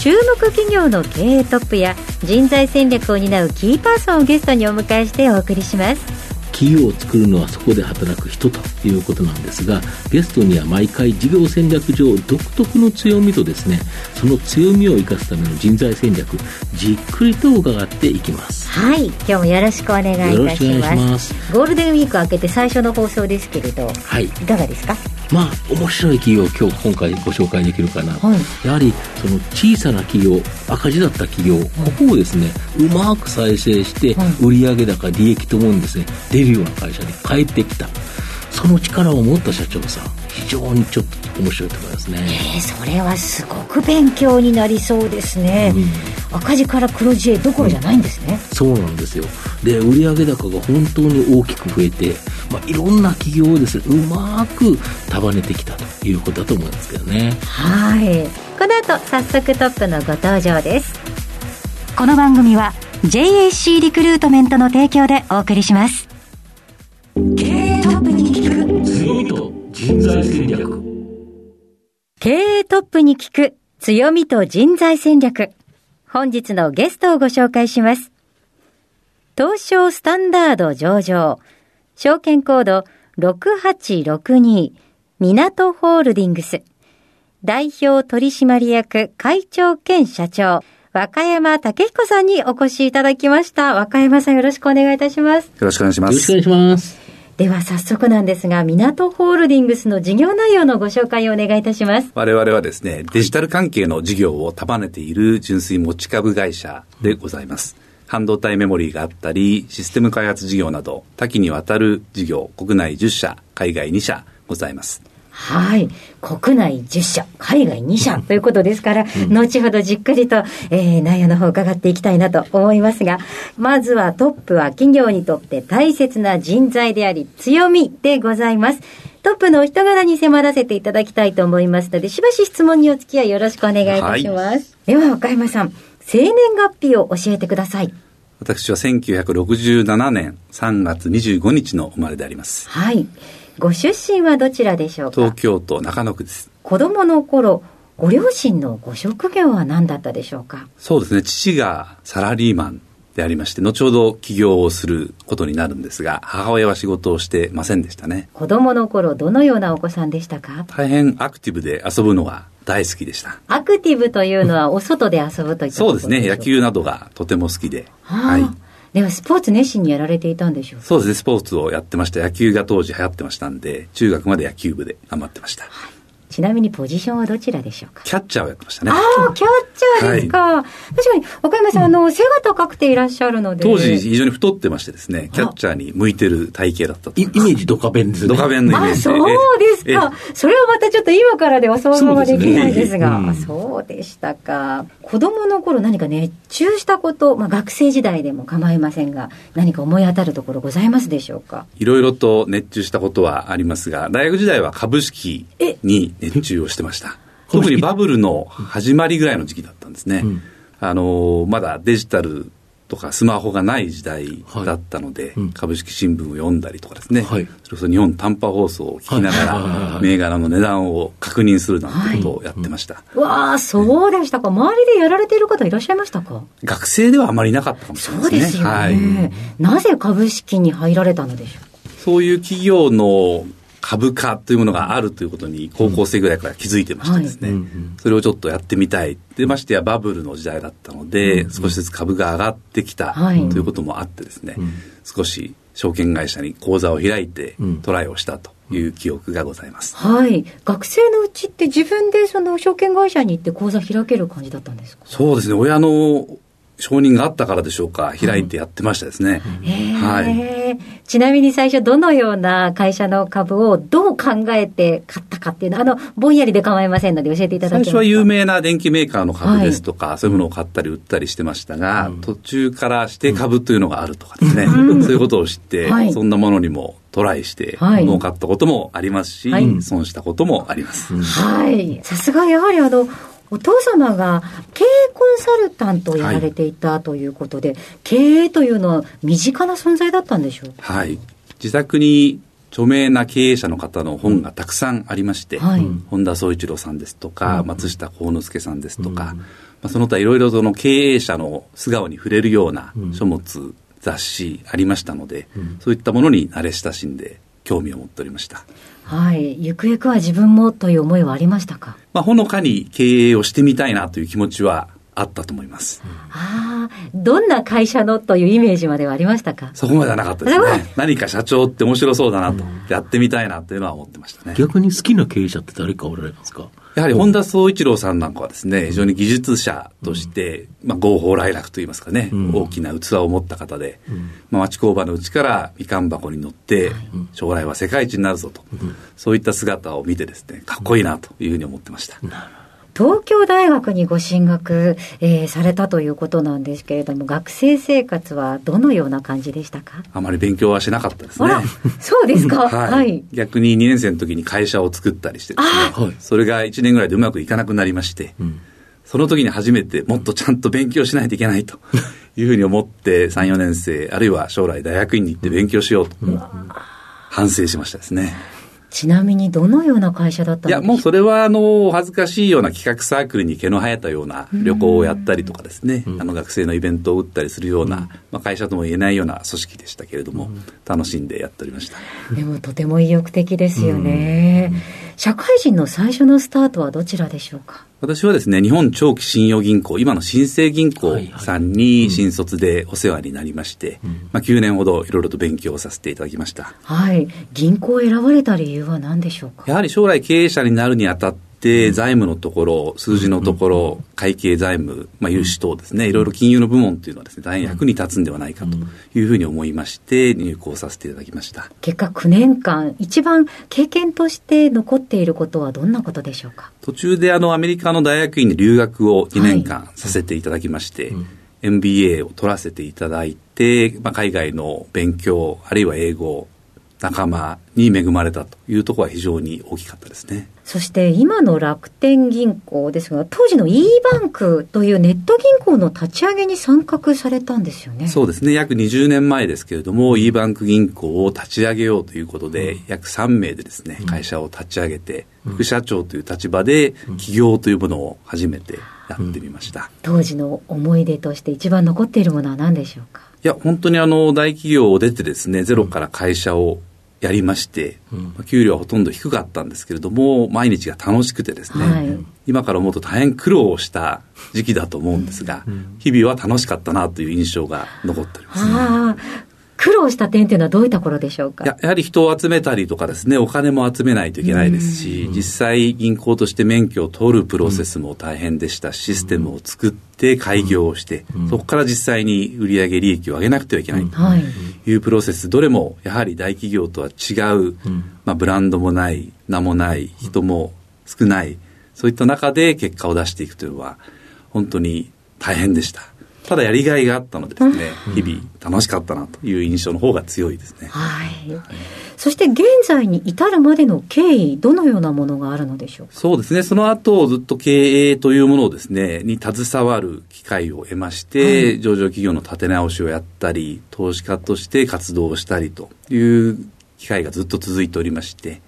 注目企業の経営トップや人材戦略を担うキーパーソンをゲストにお迎えしてお送りします。企業を作るのはそこで働く人ということなんですがゲストには毎回事業戦略上独特の強みとですねその強みを生かすための人材戦略じっくりと伺っていきます。はい今日もよろしくお願いいたします。ゴールデンウィーク明けて最初の放送ですけれど、はい、いかがですか？まあ面白い企業を今日今回ご紹介できるかな、はい、やはりその小さな企業赤字だった企業、ここをですねうまく再生して売上高利益ともにですね出るような会社に変えてきた。その力を持った社長さん非常にちょっと面白いと思いますね、えー、それはすごく勉強になりそうですね、うん、赤字から黒字へどころじゃないんですね、うん、そうなんですよ。で売上高が本当に大きく増えて、まあ、いろんな企業をですねうまく束ねてきたということだと思いますけどね。はいこの後早速トップのご登場です。この番組は JAC リクルートメントの提供でお送りします。経営トップに聞く強みと人材戦略。経営トップに聞く強みと人材戦略。本日のゲストをご紹介します。東証スタンダード上場。証券コード6862港ホールディングス代表取締役会長兼社長若山武彦さんにお越しいただきました。若山さんよろしくお願いいたします。よろしくお願いします。よろしくお願いします。では早速なんですが、港ホールディングスの事業内容のご紹介をお願いいたします。我々はですね、デジタル関係の事業を束ねている純粋持ち株会社でございます。半導体メモリーがあったり、システム開発事業など、多岐にわたる事業、国内10社、海外2社ございます。はい。国内10社、海外2社ということですから、うん、後ほどじっくりと、えー、内容の方を伺っていきたいなと思いますが、まずはトップは企業にとって大切な人材であり、強みでございます。トップのお人柄に迫らせていただきたいと思いますので、しばし質問にお付き合いよろしくお願いいたします。はい、では、岡山さん、生年月日を教えてください。私は1967年3月25日の生まれであります。はい。ご出身はどちらでしょうか？東京都中野区です。子供の頃ご両親のご職業は何だったでしょうか？そうですね。父がサラリーマンでありまして後ほど起業をすることになるんですが母親は仕事をしてませんでしたね。子供の頃どのようなお子さんでしたか？大変アクティブで遊ぶのが大好きでした。アクティブというのはお外で遊ぶといったそうですね。野球などがとても好きで、はい。ではスポーツ熱心にやられていたんでしょうそうですね、スポーツをやってました。野球が当時流行ってましたんで、中学まで野球部で頑張ってました。はいちなみにポジションはどちらでしょうか？キャッチャーをやってましたね。ああ、キャッチャーですか。はい、確かに、岡山さん、あの、背が高くていらっしゃるので。当時、非常に太ってましてですね、キャッチャーに向いてる体型だったとイメージドカベンですね。ドカベンのイメージあ、そうですか。それはまたちょっと今からでは想像はできないですが、そう、ねうん、そうでしたか。子供の頃何か熱中したこと、まあ学生時代でも構いませんが、何か思い当たるところございますでしょうか？いろいろと熱中したことはありますが、大学時代は株式に熱中をしてました。特にバブルの始まりぐらいの時期だったんですね。うん、あのまだデジタルとかスマホがない時代だったので、はいうん、株式新聞を読んだりとかですね、はい、それこそ日本短波放送を聞きながら、銘柄の値段を確認するなんてことをやってました。はいうん、わあ、そうでしたか。周りでやられている方いらっしゃいましたか？学生ではあまりいなかったかもしれないですね。そうですよね。はい、なぜ株式に入られたのでしょう？そういう企業の株価というものがあるということに高校生ぐらいから気づいてましてですね、それをちょっとやってみたい。で、ましてやバブルの時代だったので、少しずつ株が上がってきたということもあってですね、少し証券会社に口座を開いてトライをしたという記憶がございます。はい。学生のうちって自分でその証券会社に行って口座開ける感じだったんですか？そうですね。親の承認があったからでしょうか、開いてやってましたですね。うん、はい。ちなみに最初どのような会社の株をどう考えて買ったかっていうのは、あの、ぼんやりで構いませんので教えていただけますか？最初は有名な電機メーカーの株ですとか、はい、そういうものを買ったり売ったりしてましたが、うん、途中からして株というのがあるとかですね、うん、そういうことを知って、はい、そんなものにもトライして、儲かったこともありますし、はい、損したこともあります。はい。さすがやはりあの、お父様が経営コンサルタントをやられていたということで、はい、経営というのは身近な存在だったんでしょうはい。自宅に著名な経営者の方の本がたくさんありまして、はい、本田宗一郎さんですとか、うん、松下幸之助さんですとか、うん、まあ、その他いろいろその経営者の素顔に触れるような書物、雑誌ありましたので、そういったものに慣れ親しんで興味を持っておりました。はい。ゆくゆくは自分もという思いはありましたか？まあ、ほのかに経営をしてみたいなという気持ちはあったと思います。ああ、どんな会社のというイメージまではありましたか？そこまではなかったですね。何か社長って面白そうだなと、やってみたいなというのは思ってましたね。逆に好きな経営者って誰かおられますか？やはり本田宗一郎さんなんかはですね、非常に技術者として、まあ、合法来楽といいますかね、大きな器を持った方で、まあ、町工場のうちからみかん箱に乗って、将来は世界一になるぞと、そういった姿を見てですね、かっこいいなというふうに思ってました。東京大学にご進学、えー、されたということなんですけれども、学生生活はどのような感じでしたか？あまり勉強はしなかったですね。そうですか、はい、はい。逆に2年生の時に会社を作ったりしてですね、それが1年ぐらいでうまくいかなくなりまして、うん、その時に初めてもっとちゃんと勉強しないといけないと いうふうに思って、3、4年生、あるいは将来大学院に行って勉強しようと、反省しましたですね。ちなみにどのような会社だったんですかいや、もうそれは、あの、恥ずかしいような企画サークルに毛の生えたような旅行をやったりとかですね、あの、学生のイベントを打ったりするような、まあ、会社とも言えないような組織でしたけれども、楽しんでやっておりました。でも、とても意欲的ですよね。社会人の最初のスタートはどちらでしょうか？私はですね、日本長期信用銀行、今の新生銀行さんに新卒でお世話になりまして、まあ、9年ほどいろいろと勉強させていただきました。はい。銀行を選ばれた理由は何でしょうか？やはり将来経営者になるにあたって、で、財務のところ、数字のところ、会計財務、まあ、融資等ですね、いろいろ金融の部門っていうのはですね、大変役に立つんではないかというふうに思いまして、入校させていただきました。結果9年間、一番経験として残っていることはどんなことでしょうか？途中であの、アメリカの大学院に留学を2年間させていただきまして、はい MBA を取らせていただいて、まあ、海外の勉強、あるいは英語、仲間に恵まれたというところは非常に大きかったですね。そして今の楽天銀行ですが、当時の e バンクというネット銀行の立ち上げに参画されたんですよね。そうですね。約20年前ですけれども、e バンク銀行を立ち上げようということで、うん、約3名でですね、会社を立ち上げて、うん、副社長という立場で起業というものを初めてやってみました。うん、当時の思い出として一番残っているものは何でしょうか？いや、本当にあの、大企業を出てですね、ゼロから会社をやりまして、うん、給料はほとんど低かったんですけれども、毎日が楽しくてですね、はい、今から思うと大変苦労した時期だと思うんですが、うん、日々は楽しかったなという印象が残っております、ね。苦労した点というのはどういったところでしょうか？ややはり人を集めたりとかですね、お金も集めないといけないですし、実際銀行として免許を取るプロセスも大変でした。システムを作って開業をして、そこから実際に売上利益を上げなくてはいけない。とい。うプロセス、どれもやはり大企業とは違う、まあ、ブランドもない、名もない、人も少ない、そういった中で結果を出していくというのは、本当に大変でした。ただやりがいがあったのでですね、日々楽しかったなという印象の方が強いですね。はい。はい、そして現在に至るまでの経緯、どのようなものがあるのでしょうそうですね。その後ずっと経営というものをですね、に携わる機会を得まして、はい、上場企業の立て直しをやったり、投資家として活動をしたりという機会がずっと続いておりまして、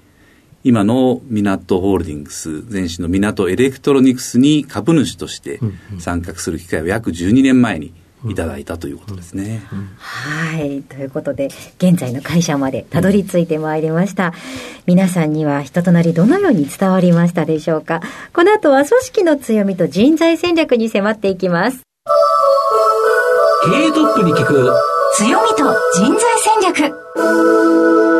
今の港ホールディングス、前身の港エレクトロニクスに株主として参画する機会を約12年前にいただいたということですね。はい。ということで、現在の会社までたどり着いてまいりました。皆さんには人となりどのように伝わりましたでしょうか。この後は組織の強みと人材戦略に迫っていきます。経営トップに聞く強みと人材戦略。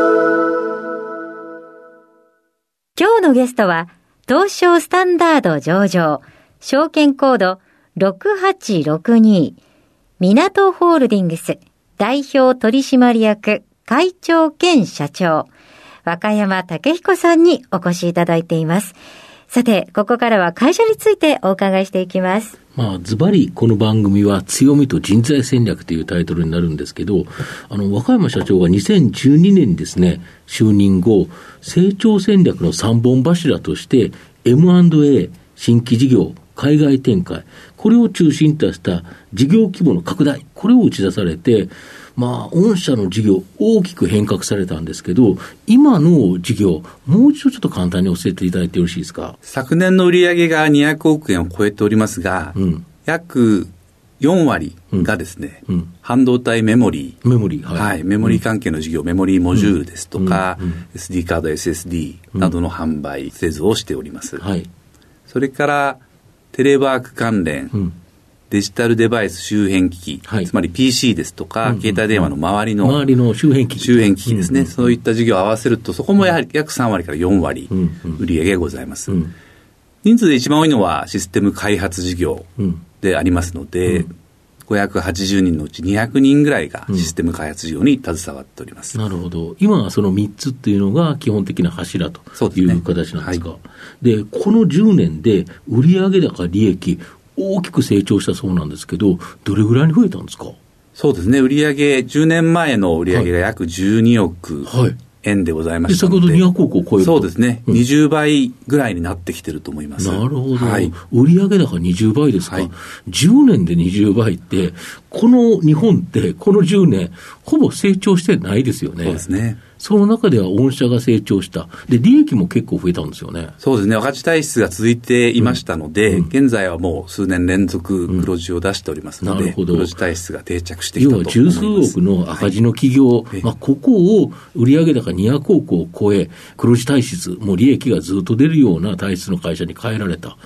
今日のゲストは、東証スタンダード上場、証券コード6862、港ホールディングス、代表取締役会長兼社長、若山武彦さんにお越しいただいています。さて、ここからは会社についてお伺いしていきます。まあ、ズバリ、この番組は強みと人材戦略というタイトルになるんですけど、あの、若山社長が2012年にですね、就任後、成長戦略の3本柱として、M&A、新規事業、海外展開、これを中心とした事業規模の拡大、これを打ち出されて、まあ、御社の事業、大きく変革されたんですけど、今の事業、もう一度ちょっと簡単に教えていただいてよろしいですか？昨年の売上が200億円を超えておりますが、うん、約4割がですね、うんうん、半導体メモリー。メモリー、はい。はい、メモリー関係の事業、メモリーモジュールですとか、SD カード、SSD などの販売、製造をしております。はい。それから、テレワーク関連、デジタルデバイス周辺機器、はい、つまり PC ですとか、うんうん、携帯電話の周りの、周りの周辺機器。周辺機器ですね、うんうん、そういった事業を合わせると、そこもやはり約3割から4割、売り上げがございます。うん。うん、人数で一番多いのはシステム開発事業でありますので、うん。580人のうち200人ぐらいがシステム開発事業に携わっております、うん、なるほど、今はその3つっていうのが基本的な柱という形なんですか。で、ねはい、この10年で売上高、利益、大きく成長したそうなんですけど、どれぐらいに増えたんですか？そうですね、売上10年前の売上が約12億円でございましたので、はい、先ほど200億を超えるそうですね、うん、20倍ぐらいになってきてると思います。なるほど、はい、売上高20倍ですか、はい、10年で20倍って、この日本って、この10年、ほぼ成長してないですよね。そうですねその中では御社が成長した。で、利益も結構増えたんですよね。そうですね。赤字体質が続いていましたので、うん、現在はもう数年連続黒字を出しておりますので、うん、なるほど黒字体質が定着してきたと。要は十数億の赤字の企業、はい、まあ、ここを売上高200億を超え、黒字体質、もう利益がずっと出るような体質の会社に変えられた。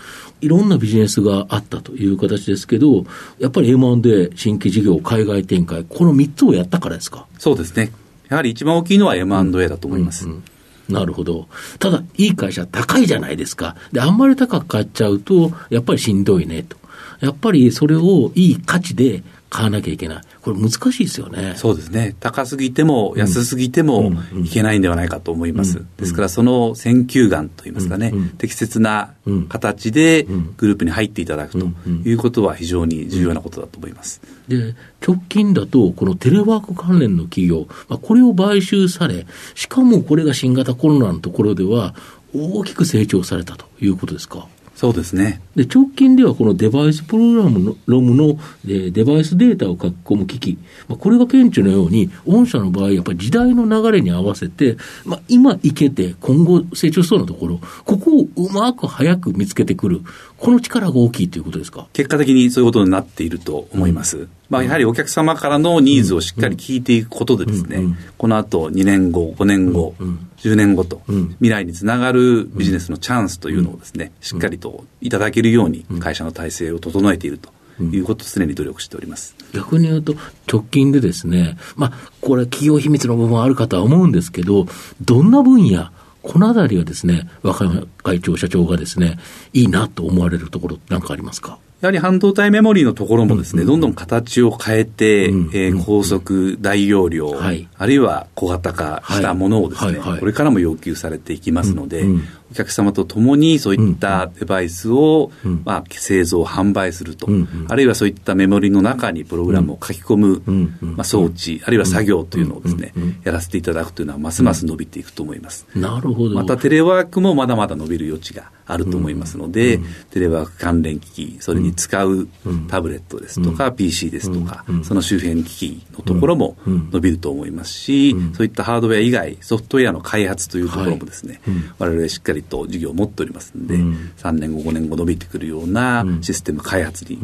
いろんなビジネスがあったという形ですけど、やっぱり M&A、新規事業、海外展開、この3つをやったからですか？そうですね。やはり一番大きいのは M&A だと思います。うんうんうんなるほど。ただ、いい会社高いじゃないですか。で、あんまり高く買っちゃうと、やっぱりしんどいねと。やっぱりそれをいい価値で買わなきゃいけない。これ難しいですよね。そうですね。高すぎても安すぎてもいけないんではないかと思います。ですからその選球眼といいますかね、適切な形でグループに入っていただくということは非常に重要なことだと思います。で、直近だとこのテレワーク関連の企業、まあ、これを買収され、しかもこれが新型コロナのところでは大きく成長されたということですか？そうですね。で、直近ではこのデバイスプログラムのロムのデバイスデータを書き込む機器、まあ、これが顕著のように、御社の場合、やっぱり時代の流れに合わせて、まあ、今いけて、今後成長しそうなところ、ここをうまく早く見つけてくる、この力が大きいということですか？結果的にそういうことになっていると思います。うん、まあ、やはりお客様からのニーズをしっかり聞いていくことでですね、この後2年後、5年後、10年後と、未来につながるビジネスのチャンスというのをですね、しっかりといただけるように会社の体制を整えていると。いうことを常に努力しております。逆に言うと、直近でですね、まあ、これ企業秘密の部分はあるかとは思うんですけど、どんな分野、このあたりはですね、若山会長、社長がですね、いいなと思われるところ、なんかありますか？やはり半導体メモリーのところもですね、どんどん形を変えて、え高速、大容量、はい、あるいは小型化したものをですね、これからも要求されていきますので、お客様と共にそういったデバイスを、まあ、製造、販売すると、あるいはそういったメモリの中にプログラムを書き込む、まあ、装置、あるいは作業というのをですね、やらせていただくというのは、ますます伸びていくと思います。なるほど。またテレワークもまだまだ伸びる余地があると思いますので、テレワーク関連機器、それに使うタブレットですとか、PC ですとか、その周辺機器のところも伸びると思いますし、そういったハードウェア以外、ソフトウェアの開発というところもですね、我々しっかりと事業を持っておりますので、3年後、5年後伸びてくるようなシステム開発に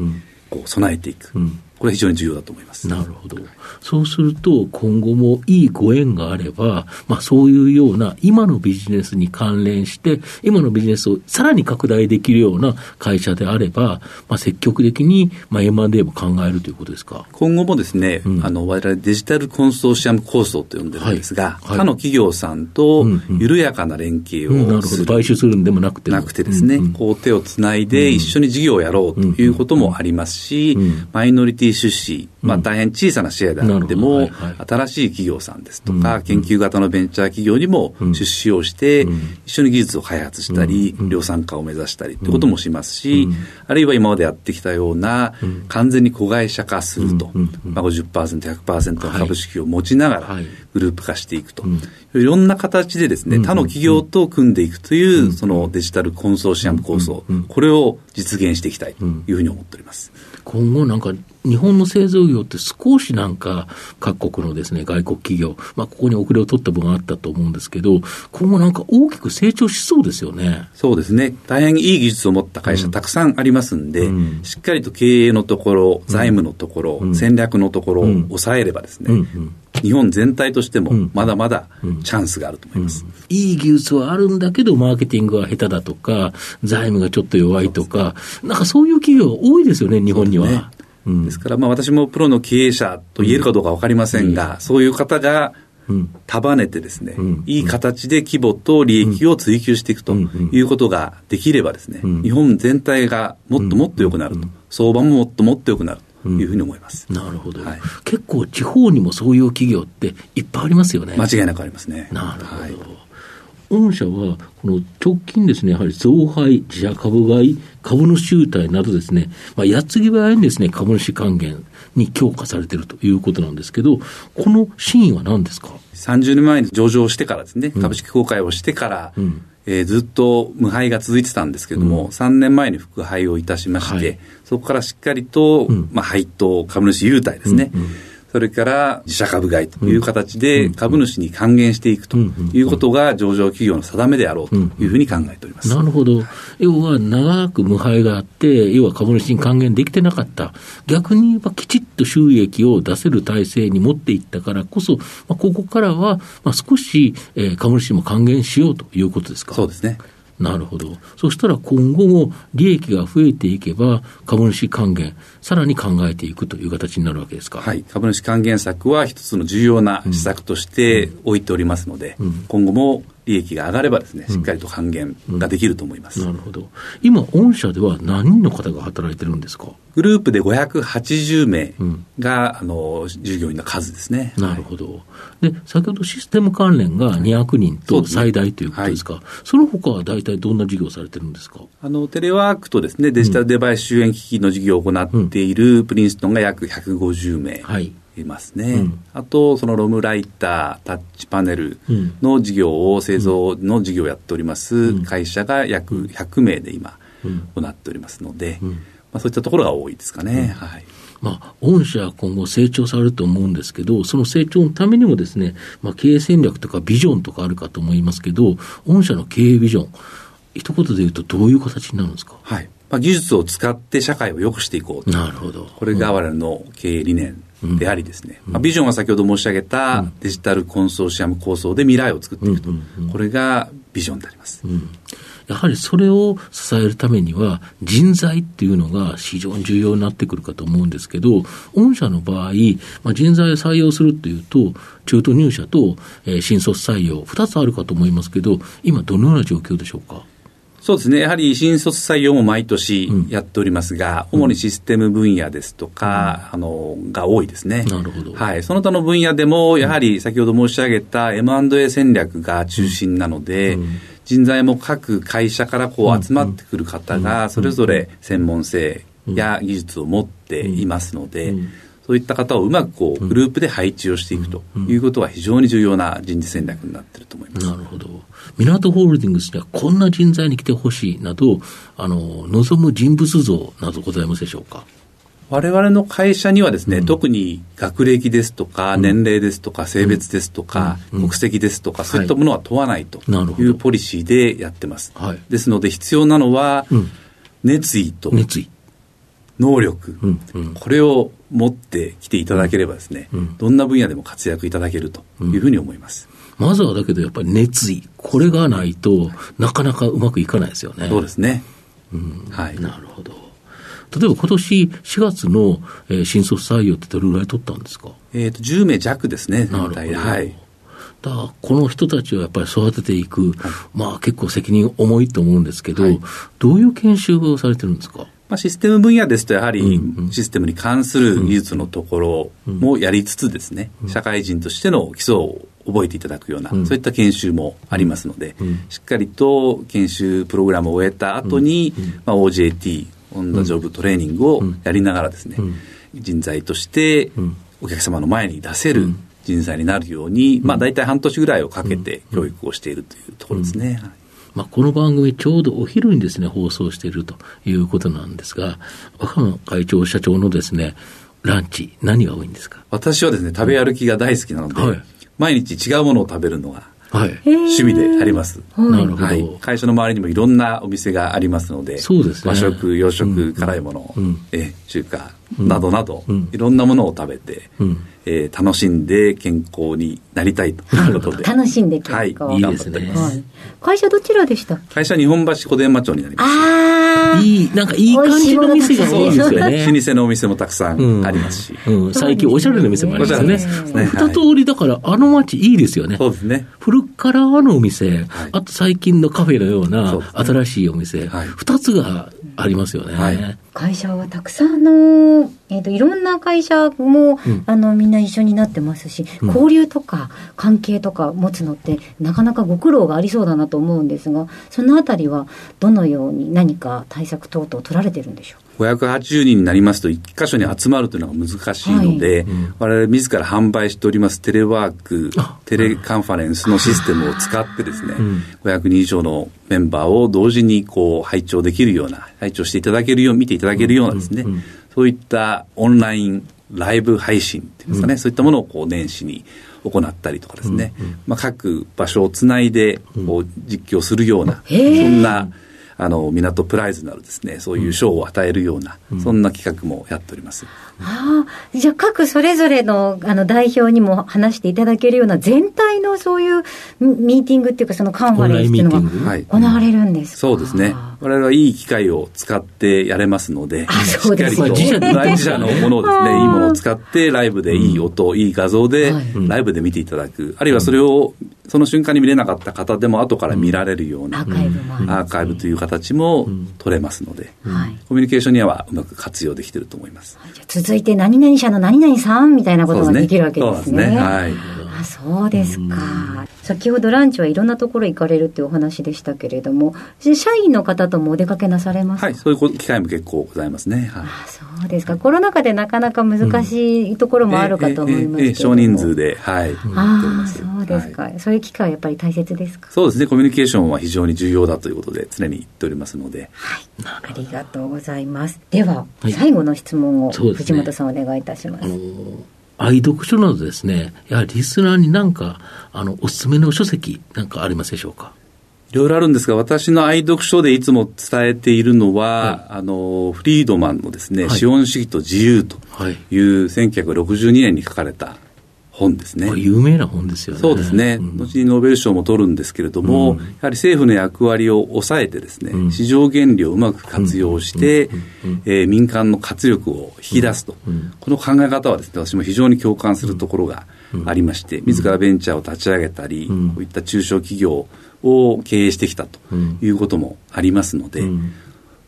こう備えていく。これは非常に重要だと思います。なるほど。そうすると、今後もいいご縁があれば、まあそういうような今のビジネスに関連して、今のビジネスをさらに拡大できるような会社であれば、まあ積極的に、まあ M&A も考えるということですか？今後もですね、うん、あの、我々デジタルコンソーシアム構想と呼んでるんですが、はい。はい、他の企業さんと緩やかな連携をする、うんうん、なるほど。買収するんでもなくてなくてですね、うんうん、こう手をつないで一緒に事業をやろうということもありますし、マイノリティ非出資、まあ、大変小さなシェアであっても、はいはい、新しい企業さんですとか、研究型のベンチャー企業にも出資をして、一緒に技術を開発したり、量産化を目指したりということもしますし、あるいは今までやってきたような、完全に子会社化すると、まあ50%、100%の株式を持ちながら、グループ化していくと、いろんな形でですね、他の企業と組んでいくという、そのデジタルコンソーシアム構想、これを実現していきたいというふうに思っております。今後なんか日本の製造業って少しなんか各国のですね外国企業、まあ、ここに遅れを取った分があったと思うんですけど、今後なんか大きく成長しそうですよね。そうですね。大変いい技術を持った会社たくさんありますんで、うん、しっかりと経営のところ、財務のところ、うん、戦略のところを抑えればですね、うん日本全体としてもまだまだチャンスがあると思います、うん。うん、いい技術はあるんだけど、マーケティングは下手だとか、財務がちょっと弱いとか、なんかそういう企業多いですよね、日本には。ですから、まあ、私もプロの経営者と言えるかどうか分かりませんが、そういう方が束ねてですね、いい形で規模と利益を追求していくということができればですね、日本全体がもっともっと良くなると、相場ももっともっと良くなるというふうに思います、なるほど、はい、結構地方にもそういう企業っていっぱいありますよね。間違いなくありますね。なるほど。はい。御社は、この直近ですね、やはり増配、自社株買い、株主優待などですね、まあ、やつぎ早にですね、株主還元に強化されているということなんですけど、この真意は何ですか ?30 年前に上場してからですね、株式公開をしてから、うん、えー、ずっと無敗が続いてたんですけれども、うん、3年前に復配をいたしまして、はい、そこからしっかりと、うん、まあ、配当、株主優待ですね、うんうんそれから自社株買いという形で株主に還元していくということが上場企業の定めであろうというふうに考えております。なるほど。要は長く無敗があって、要は株主に還元できてなかった。逆に言えばきちっと収益を出せる体制に持っていったからこそ、まあ、ここからはまあ少し、えー、株主も還元しようということですか？そうですね。なるほど。そしたら今後も利益が増えていけば、株主還元、さらに考えていくという形になるわけですか？はい。株主還元策は一つの重要な施策として置いておりますので、うんうん、今後も利益が上がればですね、しっかりと還元ができると思います。うん、なるほど。今、御社では何人の方が働いてるんですか？グループで580名が、あの、従業員の数ですね。なるほど。で、先ほどシステム関連が200人と最大ということですか、はいその他は大体どんな事業されてるんですか？あの、テレワークとですね、デジタルデバイス周辺機器の事業を行っているプリンストンが約150名。はいいますね、うん、あと、そのロムライター、タッチパネルの事業を、製造の事業をやっております会社が約100名で今、行っておりますので、まあ、そういったところが多いですかね。はい。まあ、御社は今後成長されると思うんですけど、その成長のためにもですね、まあ、経営戦略とかビジョンとかあるかと思いますけど、御社の経営ビジョン、一言で言うとどういう形になるんですか？はい。まあ、技術を使って社会を良くしていこうと。なるほど。これが我々の経営理念でありですね、うん、まあ、ビジョンは先ほど申し上げたデジタルコンソーシアム構想で未来を作っていくと、これがビジョンであります。うん。やはりそれを支えるためには、人材っていうのが非常に重要になってくるかと思うんですけど、御社の場合、まあ、人材を採用するというと、中途入社と、えー、新卒採用、2つあるかと思いますけど、今、どのような状況でしょうか？そうですね。やはり新卒採用も毎年やっておりますが、うん、主にシステム分野ですとか、うん、あの、が多いですね。なるほど。はい。その他の分野でも、やはり先ほど申し上げた M&A 戦略が中心なので、うん、人材も各会社からこう集まってくる方が、それぞれ専門性や技術を持っていますので、そういった方をうまくこうグループで配置をしていくということは非常に重要な人事戦略になっていると思います。なるほど。港ホールディングスにはこんな人材に来てほしいなど、あの、望む人物像などございますでしょうか？我々の会社にはですね、うん、特に学歴ですとか、年齢ですとか、性別ですとか、うん、国籍ですとか、そういったものは問わないというポリシーでやってます。はい、ですので、必要なのは、熱意と、熱意能力、これを持ってきていただければですね、どんな分野でも活躍いただけるというふうに思います。まずはだけどやっぱり熱意、これがないとなかなかうまくいかないですよね。そうですね。うん、はい。なるほど。例えば今年4月の、えー、新卒採用ってどれぐらい取ったんですか？えっ、ー、と、10名弱ですね、なるほど。はい。だからこの人たちをやっぱり育てていく、はい、まあ結構責任重いと思ううんですけど、はい、どういう研修をされてるんですか？まあ、システム分野ですと、やはりシステムに関する技術のところもやりつつですね、社会人としての基礎を覚えていただくような、そういった研修もありますので、しっかりと研修プログラムを終えた後に、まあ、OJT、オンダジョブトレーニングをやりながらですね、人材としてお客様の前に出せる人材になるように、まあ、大体半年ぐらいをかけて教育をしているというところですね。まあ、この番組ちょうどお昼にですね、放送しているということなんですが、若野会長、社長のですね、ランチ、何が多いんですか？私はですね、食べ歩きが大好きなので、はい、毎日違うものを食べるのがはい、趣味であります。なるほど、はい、会社の周りにもいろんなお店がありますので、そうですね、和食、洋食、うん、辛いもの、うん、え中華などなど、うん、いろんなものを食べて、うんえー、楽しんで健康になりたいということで。楽しんで健康。はい、いいですね。はい、会社どちらでした会社日本橋小伝馬町になります。ああ。いい、なんかいい感じの店が多いですよね。老舗のお店もたくさんありますし。うん、最近おしゃれな店もありますよね。二通りだからあの街いいですよね。そうですね。古からのお店、あと最近のカフェのような新しいお店、二つがありますよね。はい、会社はたくさんの、えーと、いろんな会社も、うん、あのみんな一緒になってますし、うん、交流とか関係とか持つのってなかなかご苦労がありそうだなと思うんですがそのあたりはどのように何か対策等々取られてるんでしょう？580人になりますと、1箇所に集まるというのが難しいので、はい。うん、我々自ら販売しておりますテレワーク、テレカンファレンスのシステムを使ってですね、うん、500人以上のメンバーを同時にこう拝聴できるような、拝聴していただけるよう、見ていただけるようなですね、そういったオンラインライブ配信っていうんですかね、うん、そういったものをこう年始に行ったりとかですね、うんうん、まあ、各場所をつないでこう実況するような、そんなあの港プライズなるですねそういう賞を与えるような、うん、そんな企画もやっております。ああ、じゃあ各それぞれのあの代表にも話していただけるような全体のそういうミーティングっていうかそのカンファレンスっていうのが行われるんですか、はい、そうですね。我々はいい機械を使ってやれますので、しっかりと自社のものをですね、いいものを使ってライブでいい音、うん、いい画像でライブで見ていただく、あるいはそれをその瞬間に見れなかった方でも後から見られるような、アーカイブという形も取れますので、コミュニケーションにはうまく活用できてると思います。続いて何々社の何々さんみたいなことができるわけですね。すね。はい。あそうですか。先ほどランチはいろんなところ行かれるっていうお話でしたけれども、社員の方ともお出かけなされます？はい、そういう機会も結構ございますね。はい、あそうですか。コロナ禍でなかなか難しいところもあるかと思いますけど、うんえええ、少人数で、はい。ああ、そうですか、はい、そういう機会はやっぱり大切ですか？そうですね。コミュニケーションは非常に重要だということで常に言っておりますので。はい。ありがとうございます。では、はい、最後の質問を藤本さんお願いいたします。愛読書などですね、やはりリスナーになんか、あの、おすすめの書籍なんかありますでしょうか？いろいろあるんですが、私の愛読書でいつも伝えているのは、はい、あの、フリードマンのですね、はい、資本主義と自由という1962年に書かれた本ですね。有名な本ですよね。そうですね。うん、後にノーベル賞も取るんですけれども、うん、やはり政府の役割を抑えてですね、うん、市場原理をうまく活用して、えー、民間の活力を引き出すと、この考え方はですね、私も非常に共感するところがありまして、自らベンチャーを立ち上げたり、こういった中小企業を経営してきたということもありますので、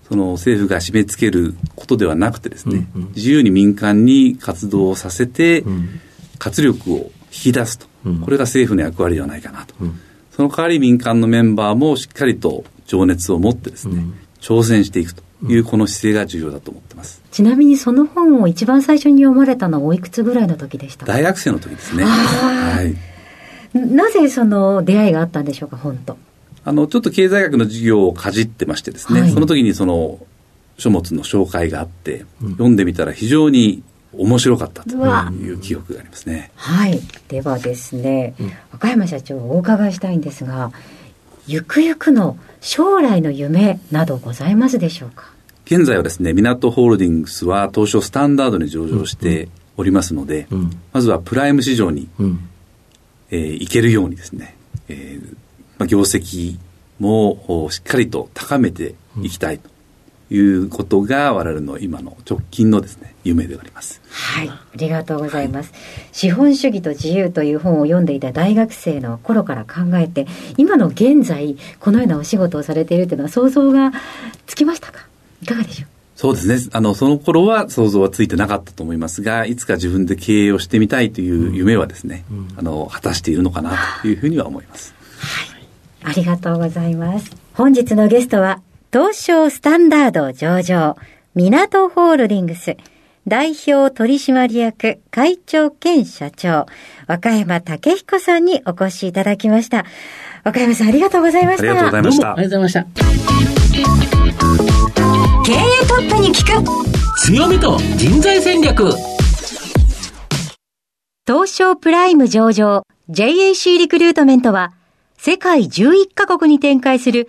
その政府が締め付けることではなくてですね、自由に民間に活動をさせて、活力を引き出すと、これが政府の役割ではないかなと、その代わり民間のメンバーもしっかりと情熱を持ってですね、挑戦していくというこの姿勢が重要だと思ってます。ちなみにその本を一番最初に読まれたのはおいくつぐらいの時でした大学生の時ですね。はい。なぜその出会いがあったんでしょうか、本と？あの、ちょっと経済学の授業をかじってましてですね、はい、その時にその書物の紹介があって、読んでみたら非常に面白かったという記憶がありますね。はい。ではですね、うん、若山社長お伺いしたいんですが、ゆくゆくの将来の夢などございますでしょうか？現在はですね、港ホールディングスは東証スタンダードに上場しておりますので、うん、まずはプライム市場に、うん、えー、行けるようにですね、えーまあ、業績もしっかりと高めていきたいということが我々の今の直近のですね夢であります。はい、ありがとうございます、はい、資本主義と自由という本を読んでいた大学生の頃から考えて、今の現在このようなお仕事をされているというのは想像がつきましたか？いかがでしょう？そうですね。あの、その頃は想像はついてなかったと思いますが、いつか自分で経営をしてみたいという夢はですね、うん、あの、果たしているのかなというふうには思います。はい。ありがとうございます。本日のゲストは、東証スタンダード上場、港ホールディングス、代表取締役会長兼社長、若山武彦さんにお越しいただきました。若山さんありがとうございました。ありがとうございました。ありがとうございました。経営トップに聞く強みと人材戦略東証プライム上場 JAC リクルートメントは世界11カ国に展開する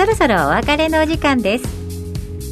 そろそろお別れのお時間です。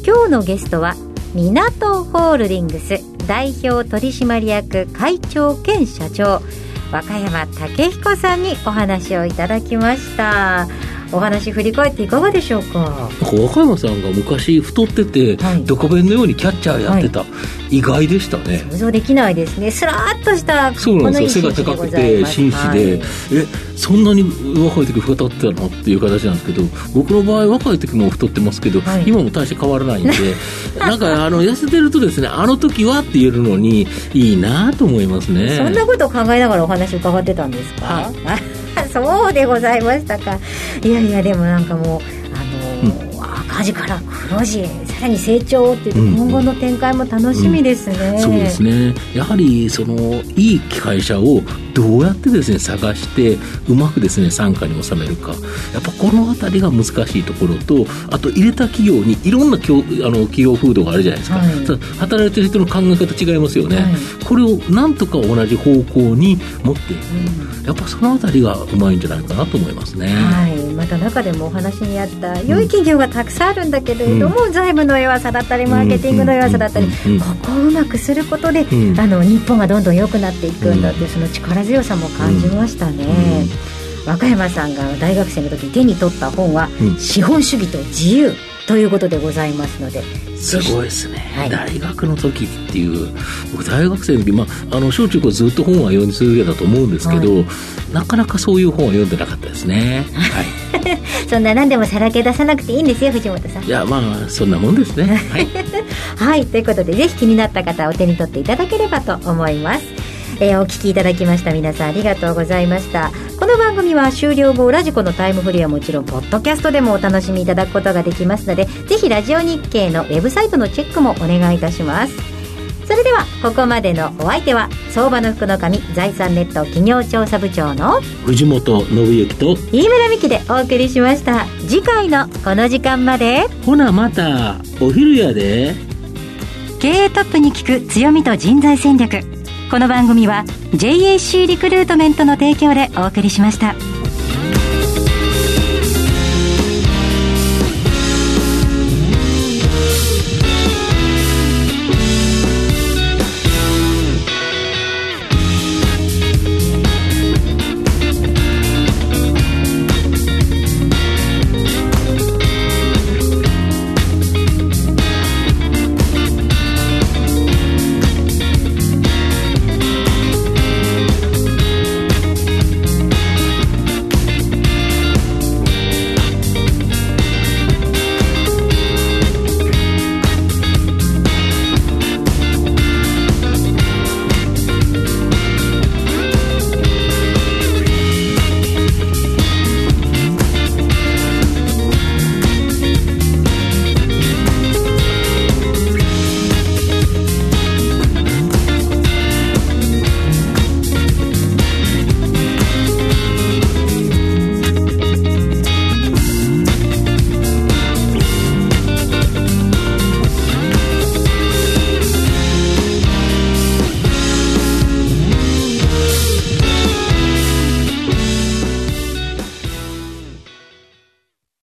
今日のゲストは港ホールディングス代表取締役会長兼社長和歌山武彦さんにお話をいただきました。お話振り返っていかがでしょうか？若山さんが昔太ってて、はい、ドカベンのようにキャッチャーやってた、はい、意外でしたね。想像できないですね。スラーっとしたそうなんですよ。背が高くて紳士で、はい、えそんなに若い時太ってたの？っていう形なんですけど僕の場合若い時も太ってますけど、はい、今も大して変わらないんで。なんかあの痩せてるとですねあの時はって言えるのにいいなと思いますね。そんなことを考えながらお話伺ってたんですか、はい そうでございましたか。いやいやでもなんかもうあのーうん、赤字から黒字さらに成長っていう今後の展開も楽しみですね、うん。うん、そうですね。やはりそのいい会社をどうやってですね探してうまくですね傘下に収めるか。やっぱこの辺りが難しいところとあと入れた企業にいろんなきょあの企業風土があるじゃないですか、はい、働いてる人の考え方違いますよね、はい、これをなんとか同じ方向に持っていく、うん、やっぱその辺りがうまいんじゃないかなと思いますね、はい、また中でもお話にあった良い企業がたくさんあるんだけれども、うん、財務の弱さだったりマーケティングの弱さだったり、ここをうまくすることで、あの日本がどんどん良くなっていくんだっていうその力強さも感じましたね、和歌山さんが大学生の時手に取った本は「資本主義と自由」ということでございますので。すごいですね、はい、大学の時っていう僕大学生の時、まあ、あの小中高ずっと本は読み続けたと思うんですけど、はい、なかなかそういう本は読んでなかったですね、はい、そんな何でもさらけ出さなくていいんですよ藤本さん。いやまあそんなもんですね。はい、はい、ということでぜひ気になった方はお手に取っていただければと思います。えー、お聞きいただきました皆さんありがとうございましたこの番組は終了後ラジコのタイムフリーはもちろんポッドキャストでもお楽しみいただくことができますのでぜひラジオ日経のウェブサイトのチェックもお願いいたします。それではここまでのお相手は相場の福の神財産ネット企業調査部長の藤本信之と飯村美希でお送りしました。次回のこの時間まで。ほなまたお昼やで。経営トップに聞く強みと人材戦略この番組は JAC リクルートメントの提供でお送りしました。